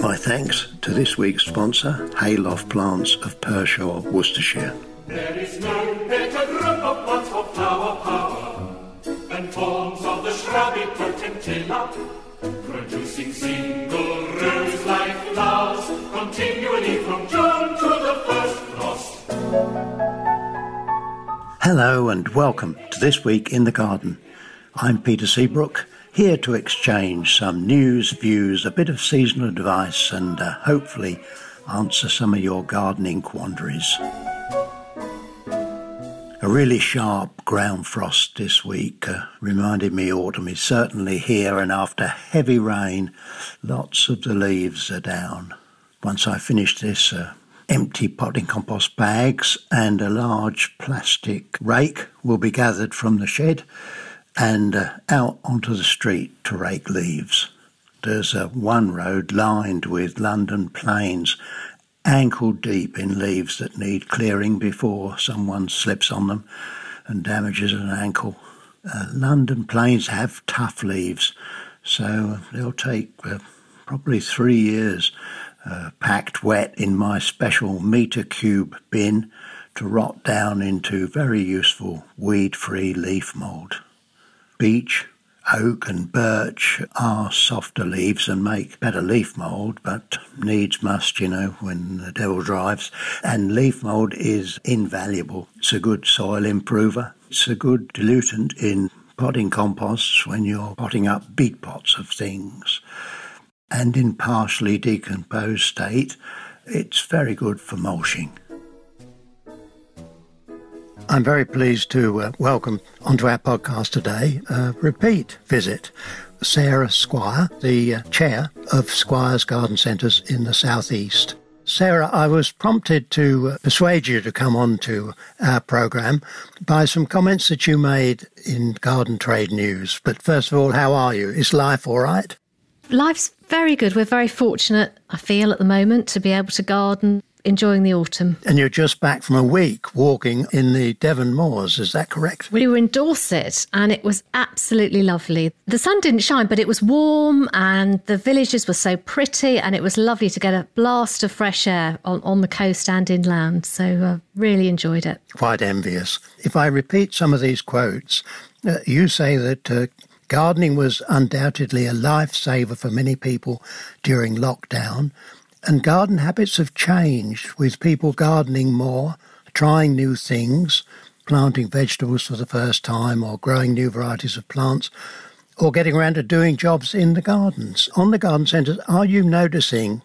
My thanks to this week's sponsor, Hayloft Plants of Pershore, Worcestershire. There is no better group of plants for flower power than forms of the shrubby potentilla, producing single rose-like flowers continually from June to the first frost. Hello and welcome to This Week in the Garden. I'm Peter Seabrook, here to exchange some news, views, a bit of seasonal advice, and uh, hopefully answer some of your gardening quandaries. A really sharp ground frost this week uh, reminded me autumn is certainly here, and after heavy rain, lots of the leaves are down. Once I finish this, uh, empty potting compost bags and a large plastic rake will be gathered from the shed and uh, out onto the street to rake leaves. There's a one road lined with London planes, ankle deep in leaves that need clearing before someone slips on them and damages an ankle. Uh, London planes have tough leaves, so they'll take uh, probably three years uh, packed wet in my special meter cube bin to rot down into very useful weed free leaf mould. Beech, oak, and birch are softer leaves and make better leaf mould, but needs must, you know, when the devil drives. And leaf mould is invaluable. It's a good soil improver, it's a good diluent in potting composts when you're potting up big pots of things. And in partially decomposed state, it's very good for mulching. I'm very pleased to uh, welcome onto our podcast today a repeat visit. Sarah Squire, the uh, chair of Squire's Garden Centres in the southeast. Sarah, I was prompted to uh, persuade you to come on to our programme by some comments that you made in Garden Trade News. But first of all, how are you? Is life all right? Life's very good. We're very fortunate, I feel, at the moment to be able to garden enjoying the autumn. And you're just back from a week walking in the Devon Moors, is that correct? We were in Dorset and it was absolutely lovely. The sun didn't shine, but it was warm and the villages were so pretty and it was lovely to get a blast of fresh air on, on the coast and inland. So uh, really enjoyed it. Quite envious. If I repeat some of these quotes, uh, you say that. Uh, Gardening was undoubtedly a lifesaver for many people during lockdown, and garden habits have changed with people gardening more, trying new things, planting vegetables for the first time, or growing new varieties of plants, or getting around to doing jobs in the gardens. On the garden centres, are you noticing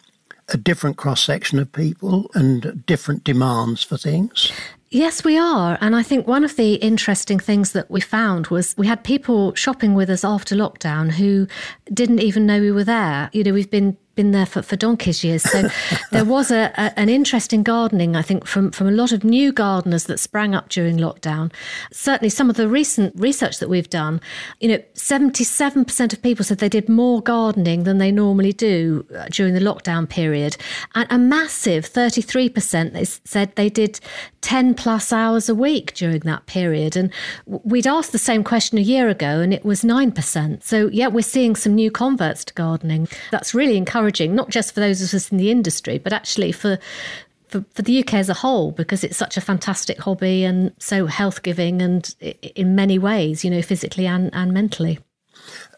a different cross section of people and different demands for things? Yes, we are. And I think one of the interesting things that we found was we had people shopping with us after lockdown who didn't even know we were there. You know, we've been been there for, for donkey's years. So there was a, a, an interesting gardening, I think, from, from a lot of new gardeners that sprang up during lockdown. Certainly, some of the recent research that we've done, you know, 77% of people said they did more gardening than they normally do uh, during the lockdown period. And a massive 33% said they did 10 plus hours a week during that period. And we'd asked the same question a year ago and it was 9%. So, yeah, we're seeing some new converts to gardening. That's really encouraging encouraging, not just for those of us in the industry, but actually for for, for, the UK as a whole because it's such a fantastic hobby and so health giving and in many ways, you know, physically and, and mentally.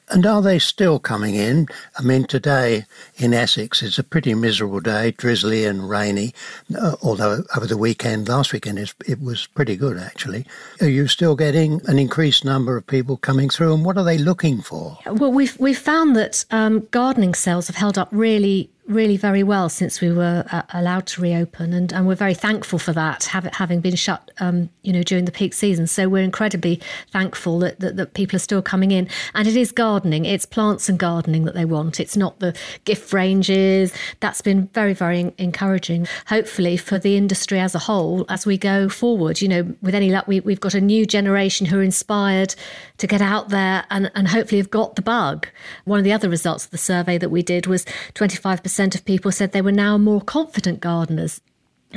And are they still coming in? I mean, today in Essex, it's a pretty miserable day, drizzly and rainy, uh, although over the weekend, last weekend, it was pretty good actually. Are you still getting an increased number of people coming through, and what are they looking for? Well, we've, we've found that um, gardening sales have held up really really very well since we were uh, allowed to reopen, and, and we're very thankful for that, have, having been shut, um, you know, during the peak season. So we're incredibly thankful that, that, that people are still coming in. And it is gardening; it's plants and gardening that they want. It's not the gift ranges. That's been very, very encouraging. Hopefully for the industry as a whole, as we go forward, you know, with any luck, we, we've got a new generation who are inspired to get out there and, and hopefully have got the bug. One of the other results of the survey that we did was 25% of people said they were now more confident gardeners.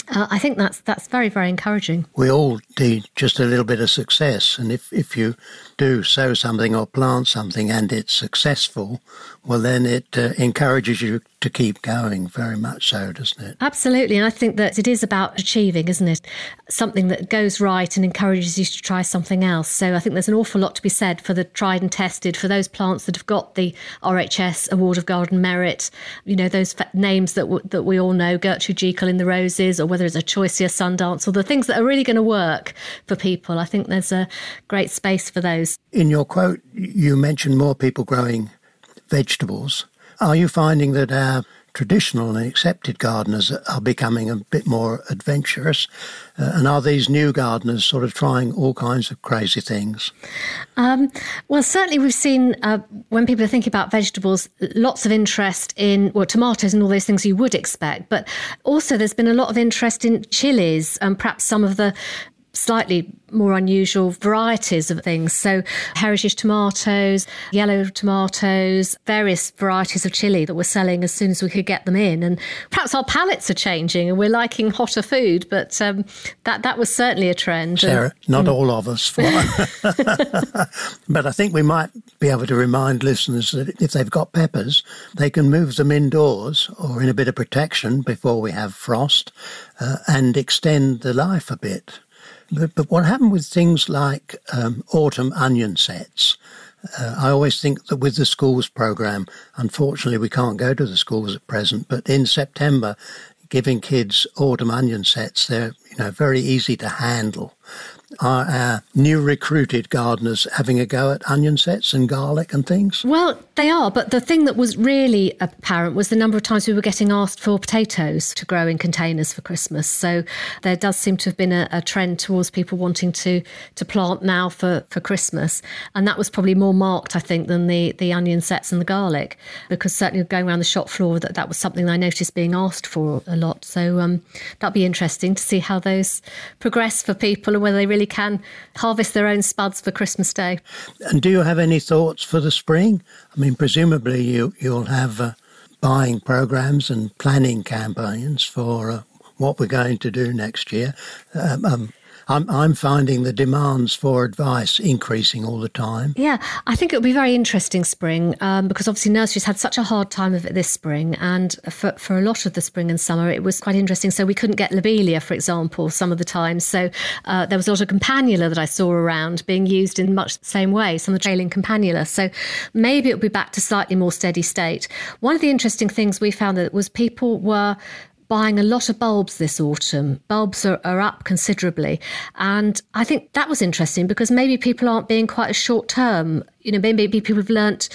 Uh, I think that's that's very very encouraging. We all need just a little bit of success, and if if you do sow something or plant something and it's successful, well then it uh, encourages you to keep going very much so, doesn't it? Absolutely. And I think that it is about achieving, isn't it? Something that goes right and encourages you to try something else. So I think there's an awful lot to be said for the tried and tested, for those plants that have got the RHS Award of Garden Merit, you know, those names that, w- that we all know, Gertrude Jekyll in the Roses, or whether it's a Choisya Sundance, or the things that are really going to work for people. I think there's a great space for those. In your quote, you mentioned more people growing vegetables. Are you finding that our traditional and accepted gardeners are becoming a bit more adventurous? Uh, and are these new gardeners sort of trying all kinds of crazy things? Um, well, certainly we've seen uh, when people are thinking about vegetables, lots of interest in well, tomatoes and all those things you would expect. But also, there's been a lot of interest in chilies and perhaps some of the slightly more unusual varieties of things. So, heritage tomatoes, yellow tomatoes, various varieties of chili that we're selling as soon as we could get them in. And perhaps our palates are changing and we're liking hotter food, but um, that, that was certainly a trend. Sarah, and, not mm. all of us. but I think we might be able to remind listeners that if they've got peppers, they can move them indoors or in a bit of protection before we have frost uh, and extend the life a bit. But, but what happened with things like um, autumn onion sets? Uh, I always think that with the schools program, unfortunately, we can't go to the schools at present. But in September, giving kids autumn onion sets, they're you know very easy to handle are our new recruited gardeners having a go at onion sets and garlic and things? Well, they are, but the thing that was really apparent was the number of times we were getting asked for potatoes to grow in containers for Christmas. So there does seem to have been a, a trend towards people wanting to to plant now for, for Christmas. And that was probably more marked, I think, than the, the onion sets and the garlic, because certainly going around the shop floor, that, that was something I noticed being asked for a lot. So um, that'd be interesting to see how those progress for people and whether they really really can harvest their own spuds for Christmas Day. And do you have any thoughts for the spring? I mean, presumably you, you'll have uh, buying programs and planning campaigns for uh, what we're going to do next year. Um, um, I'm, I'm finding the demands for advice increasing all the time. Yeah, I think it'll be very interesting spring um, because obviously nurseries had such a hard time of it this spring. And for, for a lot of the spring and summer, it was quite interesting. So we couldn't get lobelia, for example, some of the time. So uh, there was a lot of campanula that I saw around being used in much the same way, some of the trailing campanula. So maybe it'll be back to slightly more steady state. One of the interesting things we found that was people were buying a lot of bulbs this autumn. Bulbs are, are, up considerably. And I think that was interesting because maybe people aren't being quite as short term. You know, maybe people have learnt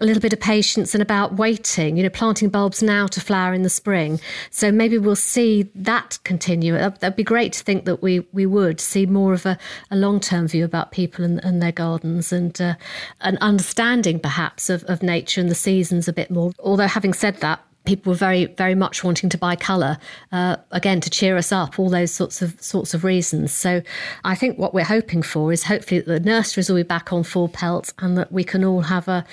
a little bit of patience and about waiting, you know, planting bulbs now to flower in the spring. So maybe we'll see that continue. That'd be great to think that we, we would see more of a, a long term view about people and, and their gardens and uh, an understanding perhaps of, of nature and the seasons a bit more. Although, having said that, people were very very much wanting to buy colour uh, again to cheer us up all those sorts of sorts of reasons. So i think what we're hoping for is hopefully that the nurseries will be back on full pelt and that we can all have a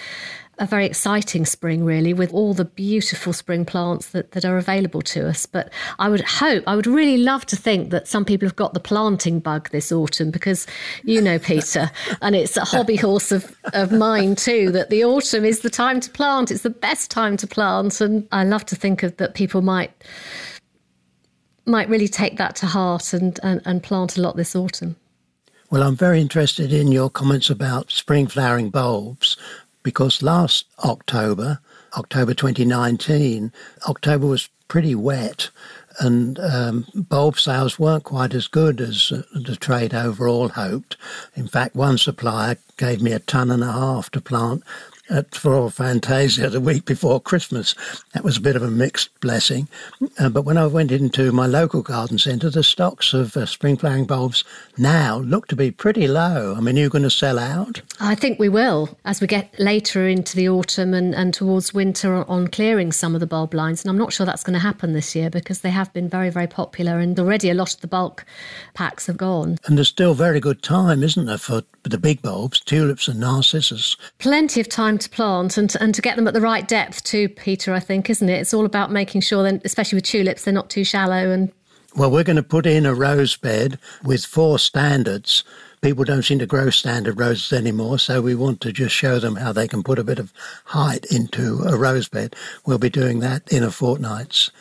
a very exciting spring, really, with all the beautiful spring plants that, that are available to us. But I would hope, I would really love to think that some people have got the planting bug this autumn because you know, Peter, and it's a hobby horse of, of mine too, that the autumn is the time to plant. It's the best time to plant. And I love to think of that people might might really take that to heart and, and, and plant a lot this autumn. Well, I'm very interested in your comments about spring flowering bulbs because last October, October 2019, October was pretty wet and um, bulb sales weren't quite as good as uh, the trade overall hoped. In fact, one supplier gave me a ton and a half to plant at for Fantasia the week before Christmas. That was a bit of a mixed blessing. Uh, but when I went into my local garden centre, the stocks of uh, spring flowering bulbs now look to be pretty low. I mean, are you're going to sell out? I think we will as we get later into the autumn and, and towards winter on clearing some of the bulb lines. And I'm not sure that's going to happen this year because they have been very, very popular and already a lot of the bulk packs have gone. And there's still very good time, isn't there, for the big bulbs, tulips and narcissus? Plenty of time to plant and to, and to get them at the right depth too, Peter, I think, isn't it? It's all about making sure, then, especially with tulips, they're not too shallow and well, we're going to put in a rose bed with four standards. People don't seem to grow standard roses anymore, so we want to just show them how they can put a bit of height into a rose bed. We'll be doing that in a fortnight's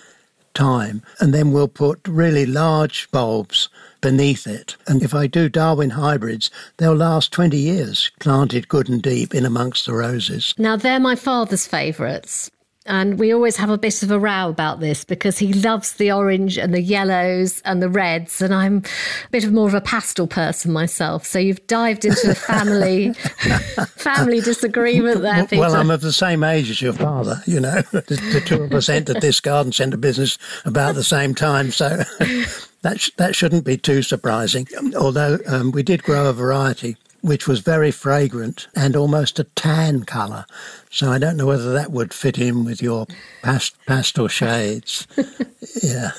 time. And then we'll put really large bulbs beneath it. And if I do Darwin hybrids, they'll last 20 years, planted good and deep in amongst the roses. Now, they're my father's favourites. And we always have a bit of a row about this because he loves the orange and the yellows and the reds. And I'm a bit of more of a pastel person myself. So you've dived into a family family disagreement there, Peter. Well, I'm of the same age as your father, you know. The, the two of us entered this garden centre business about the same time. So that, sh- that shouldn't be too surprising. Although um, we did grow a variety which was very fragrant and almost a tan colour. So I don't know whether that would fit in with your past, pastel shades. yeah.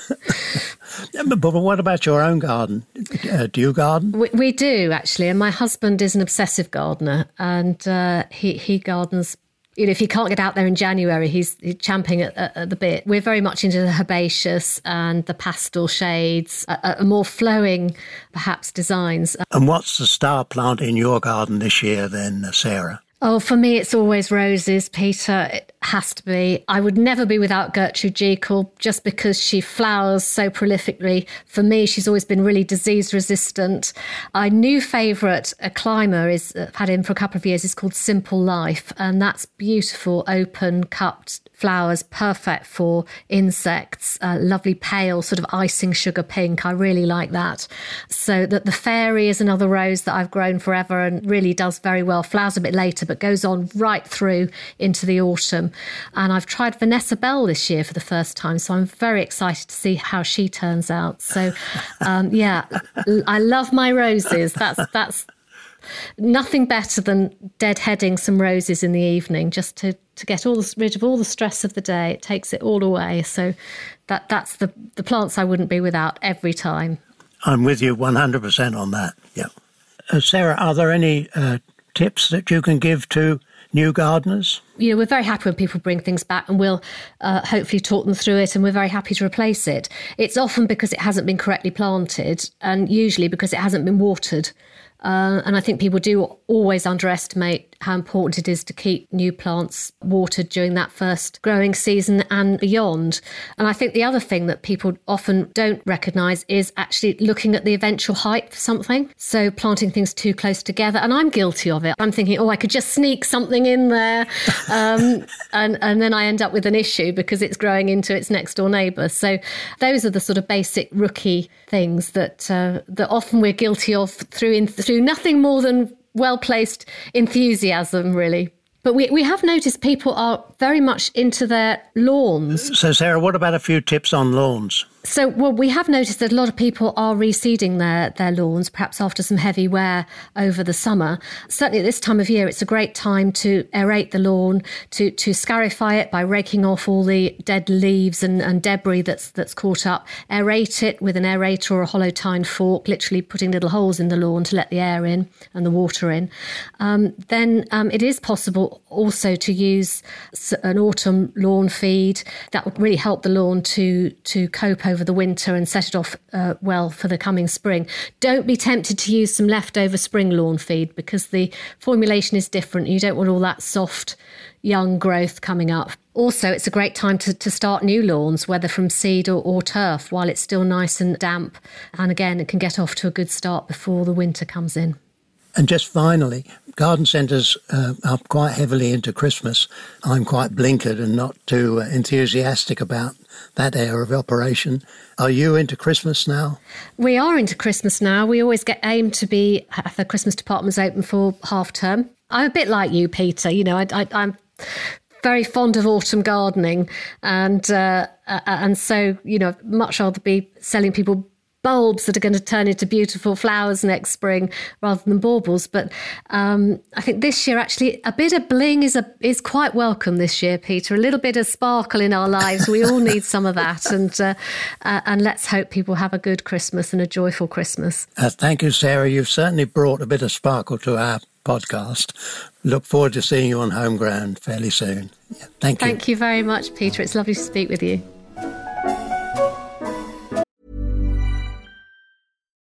but what about your own garden? Uh, do you garden? We, we, do actually, and my husband is an obsessive gardener, and uh, he he gardens you know, if he can't get out there in January, he's, he's champing at, at, at, the bit. We're very much into the herbaceous and the pastel shades, a, a, more flowing, perhaps, designs. And what's the star plant in your garden this year, then, uh, Sarah? Oh, for me, it's always roses, Peter. It has to be. I would never be without Gertrude Jekyll just because she flowers so prolifically. For me, she's always been really disease resistant. My new favourite a climber is I've had him for a couple of years. is called Simple Life, and that's beautiful, open, cupped flowers, perfect for insects. Uh, lovely pale, sort of icing sugar pink. I really like that. So that the fairy is another rose that I've grown forever and really does very well. Flowers a bit later, but goes on right through into the autumn. And I've tried Vanessa Bell this year for the first time, so I'm very excited to see how she turns out. So, um, yeah, I love my roses. That's that's nothing better than deadheading some roses in the evening just to, to get all the, rid of all the stress of the day. It takes it all away. So that that's the, the plants I wouldn't be without every time. I'm with you 100% on that. Yeah. Uh, Sarah, are there any uh, tips that you can give to new gardeners? You know, we're very happy when people bring things back and we'll uh, hopefully talk them through it and we're very happy to replace it. It's often because it hasn't been correctly planted and usually because it hasn't been watered. Uh, and I think people do always underestimate how important it is to keep new plants watered during that first growing season and beyond. And I think the other thing that people often don't recognise is actually looking at the eventual height for something. So planting things too close together. And I'm guilty of it. I'm thinking, oh, I could just sneak something in there. Um, and, and then I end up with an issue because it's growing into its next door neighbour. So those are the sort of basic rookie things that uh, that often we're guilty of through in, through nothing more than well placed enthusiasm, really. But we, we have noticed people are very much into their lawns. So, Sarah, what about a few tips on lawns? So, well, we have noticed that a lot of people are reseeding their, their lawns, perhaps after some heavy wear over the summer. Certainly at this time of year, it's a great time to aerate the lawn, to, to scarify it by raking off all the dead leaves and, and debris that's, that's caught up, aerate it with an aerator or a hollow tine fork, literally putting little holes in the lawn to let the air in and the water in. Um, then um, it is possible also to use an autumn lawn feed that would really help the lawn to, to cope over over the winter and set it off uh, well for the coming spring. Don't be tempted to use some leftover spring lawn feed because the formulation is different. You don't want all that soft young growth coming up. Also, it's a great time to, to start new lawns, whether from seed or, or turf, while it's still nice and damp. And again, it can get off to a good start before the winter comes in. And just finally, garden centres uh, are quite heavily into Christmas. I'm quite blinkered and not too uh, enthusiastic about that area of operation. Are you into Christmas now? We are into Christmas now. We always get aim to be the Christmas departments open for half term. I'm a bit like you, Peter. You know, I, I, I'm very fond of autumn gardening, and uh, uh, and so you know, much rather be selling people bulbs that are going to turn into beautiful flowers next spring rather than baubles. But um, I think this year, actually, a bit of bling is a is quite welcome this year, Peter. A little bit of sparkle in our lives. We all need some of that, and uh, uh, and let's hope people have a good Christmas and a joyful Christmas. Uh, thank you, Sarah. You've certainly brought a bit of sparkle to our podcast. Look forward to seeing you on home ground fairly soon. Yeah, thank you. Thank you very much, Peter. It's lovely to speak with you.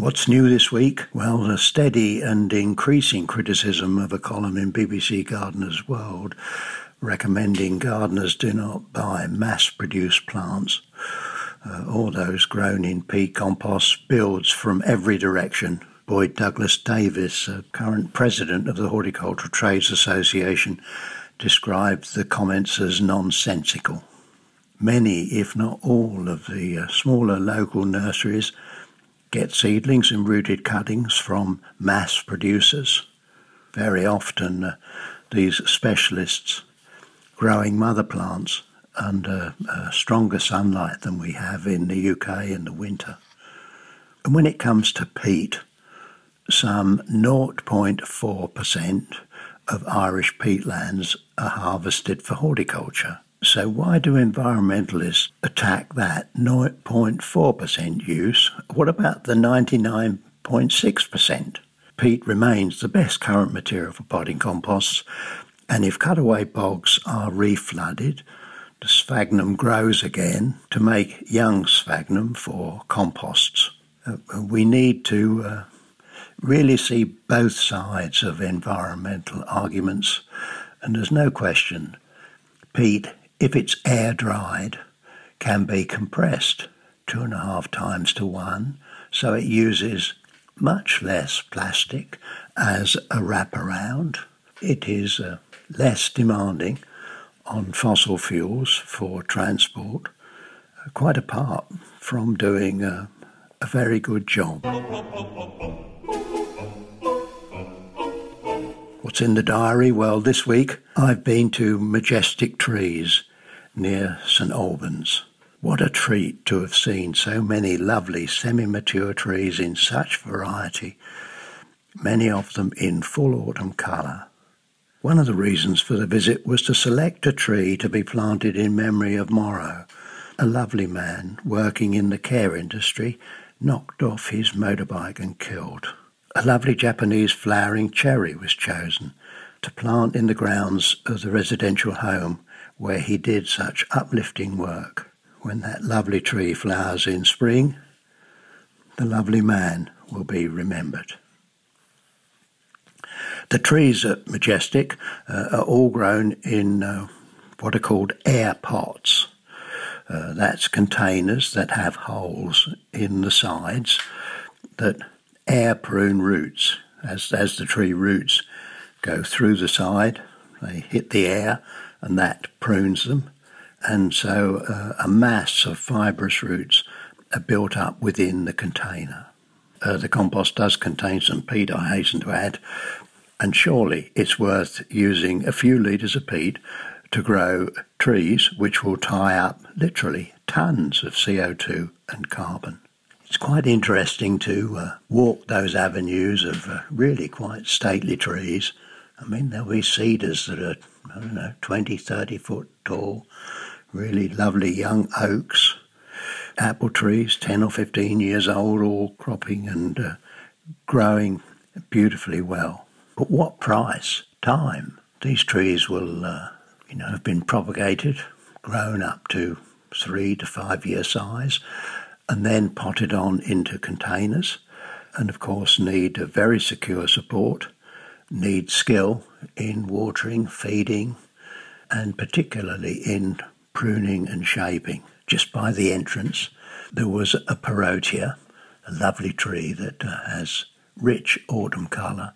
What's new this week? Well, the steady and increasing criticism of a column in BBC Gardener's World recommending gardeners do not buy mass-produced plants uh, or those grown in peat compost builds from every direction Boyd Douglas-Davies, current president of the Horticultural Trades Association, described the comments as nonsensical. Many, if not all, of the uh, smaller local nurseries get seedlings and rooted cuttings from mass producers. Very often, uh, these specialists growing mother plants under uh, stronger sunlight than we have in the UK in the winter. And when it comes to peat, some 0.4% of Irish peatlands are harvested for horticulture. So why do environmentalists attack that 0.4% use? What about the 99.6%? Peat remains the best current material for potting composts, and if cutaway bogs are reflooded, the sphagnum grows again to make young sphagnum for composts. Uh, we need to uh, really see both sides of environmental arguments, and there's no question peat, if it's air dried, can be compressed two and a half times to one, so it uses much less plastic as a wraparound. It is uh, less demanding on fossil fuels for transport, uh, quite apart from doing uh, a very good job. What's in the diary? Well, this week I've been to Majestic Trees near St Albans. What a treat to have seen so many lovely semi-mature trees in such variety, many of them in full autumn colour. One of the reasons for the visit was to select a tree to be planted in memory of Morrow, a lovely man working in the care industry, knocked off his motorbike and killed. A lovely Japanese flowering cherry was chosen to plant in the grounds of the residential home where he did such uplifting work. When that lovely tree flowers in spring, the lovely man will be remembered. The trees at Majestic uh, are all grown in uh, what are called air pots. Uh, that's containers that have holes in the sides that air prune roots. As, as the tree roots go through the side, they hit the air and that prunes them. And so uh, a mass of fibrous roots are built up within the container. Uh, the compost does contain some peat, I hasten to add, and surely it's worth using a few litres of peat to grow trees which will tie up literally tons of CO2 and carbon. It's quite interesting to uh, walk those avenues of uh, really quite stately trees. I mean, there'll be cedars that are, I don't know, 20, 30 foot tall, really lovely young oaks, apple trees, 10 or 15 years old, all cropping and uh, growing beautifully well. But what price? Time. These trees will, uh, you know, have been propagated, grown up to three to five year size, and then potted on into containers. And of course, need a very secure support, need skill in watering, feeding, and particularly in pruning and shaping. Just by the entrance, there was a Parrotia, a lovely tree that uh, has rich autumn colour,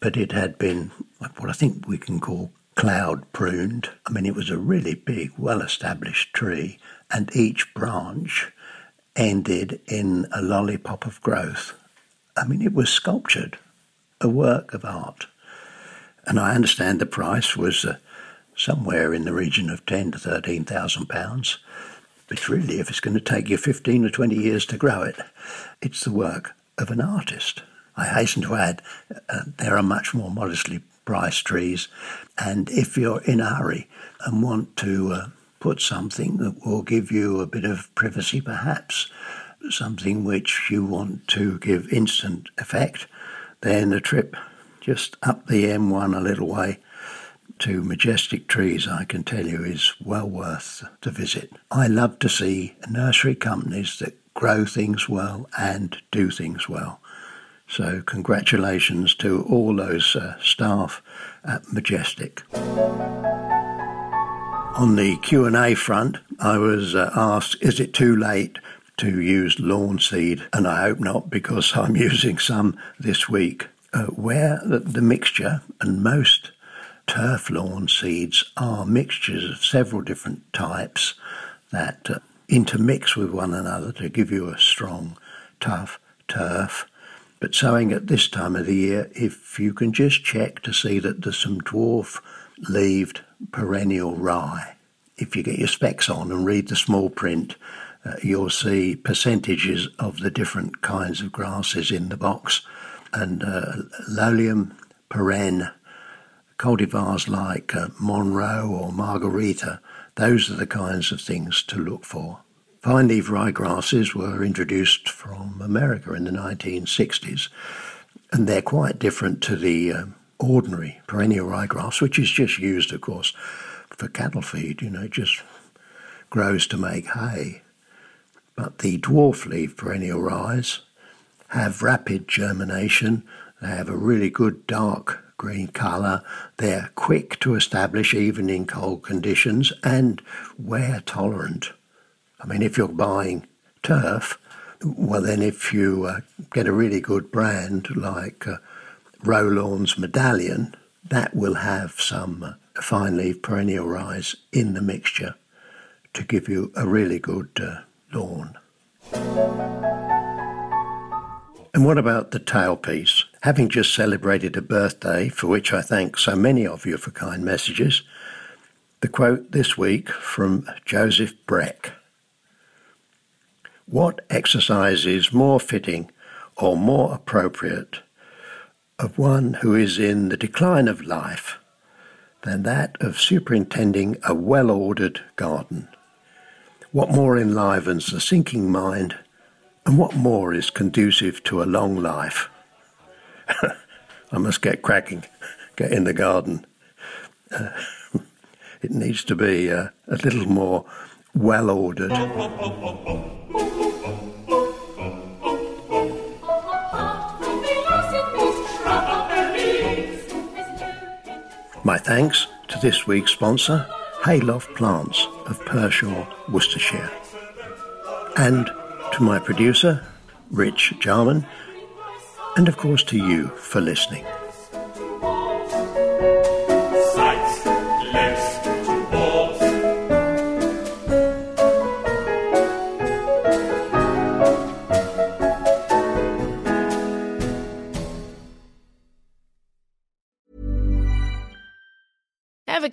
but it had been what I think we can call cloud pruned. I mean, it was a really big, well established tree, and each branch ended in a lollipop of growth. I mean, it was sculptured, a work of art. And I understand the price was uh, somewhere in the region of ten to thirteen thousand pounds. But really, if it's going to take you fifteen or twenty years to grow it, it's the work of an artist. I hasten to add, uh, there are much more modestly priced trees, and if you're in a hurry and want to uh, put something that will give you a bit of privacy, perhaps something which you want to give instant effect, then a trip just up the M1 a little way to majestic trees, I can tell you, is well worth the visit. I love to see nursery companies that grow things well and do things well. So congratulations to all those uh, staff at Majestic. On the Q&A front, I was uh, asked, is it too late to use lawn seed? And I hope not, because I'm using some this week. Uh, where the, the mixture, and most turf lawn seeds are mixtures of several different types that uh, intermix with one another to give you a strong, tough turf. But sowing at this time of the year, if you can just check to see that there's some dwarf leaved perennial rye. If you get your specs on and read the small print, uh, you'll see percentages of the different kinds of grasses in the box. And uh, Lolium perenne, cultivars like uh, Monroe or Margarita, those are the kinds of things to look for. Fine leaf ryegrasses were introduced from America in the 1960s, and they're quite different to the um, ordinary perennial ryegrass, which is just used, of course, for cattle feed. You know, it just grows to make hay. But the dwarf leaf perennial ryes have rapid germination. They have a really good dark green colour. They're quick to establish even in cold conditions and wear tolerant. I mean, if you're buying turf, well, then if you uh, get a really good brand like uh, Medallion, that will have some uh, fine leaf perennial ryes in the mixture to give you a really good lawn. And what about the tailpiece? Having just celebrated a birthday, for which I thank so many of you for kind messages, the quote this week from Joseph Breck. What exercise is more fitting or more appropriate of one who is in the decline of life than that of superintending a well ordered garden? What more enlivens the sinking mind, and what more is conducive to a long life? I must get cracking, get in the garden. Uh, it needs to be uh, a little more well ordered. My thanks to this week's sponsor, Hayloft Plants of Pershore, Worcestershire. And to my producer, Rich Jarman, and of course to you for listening.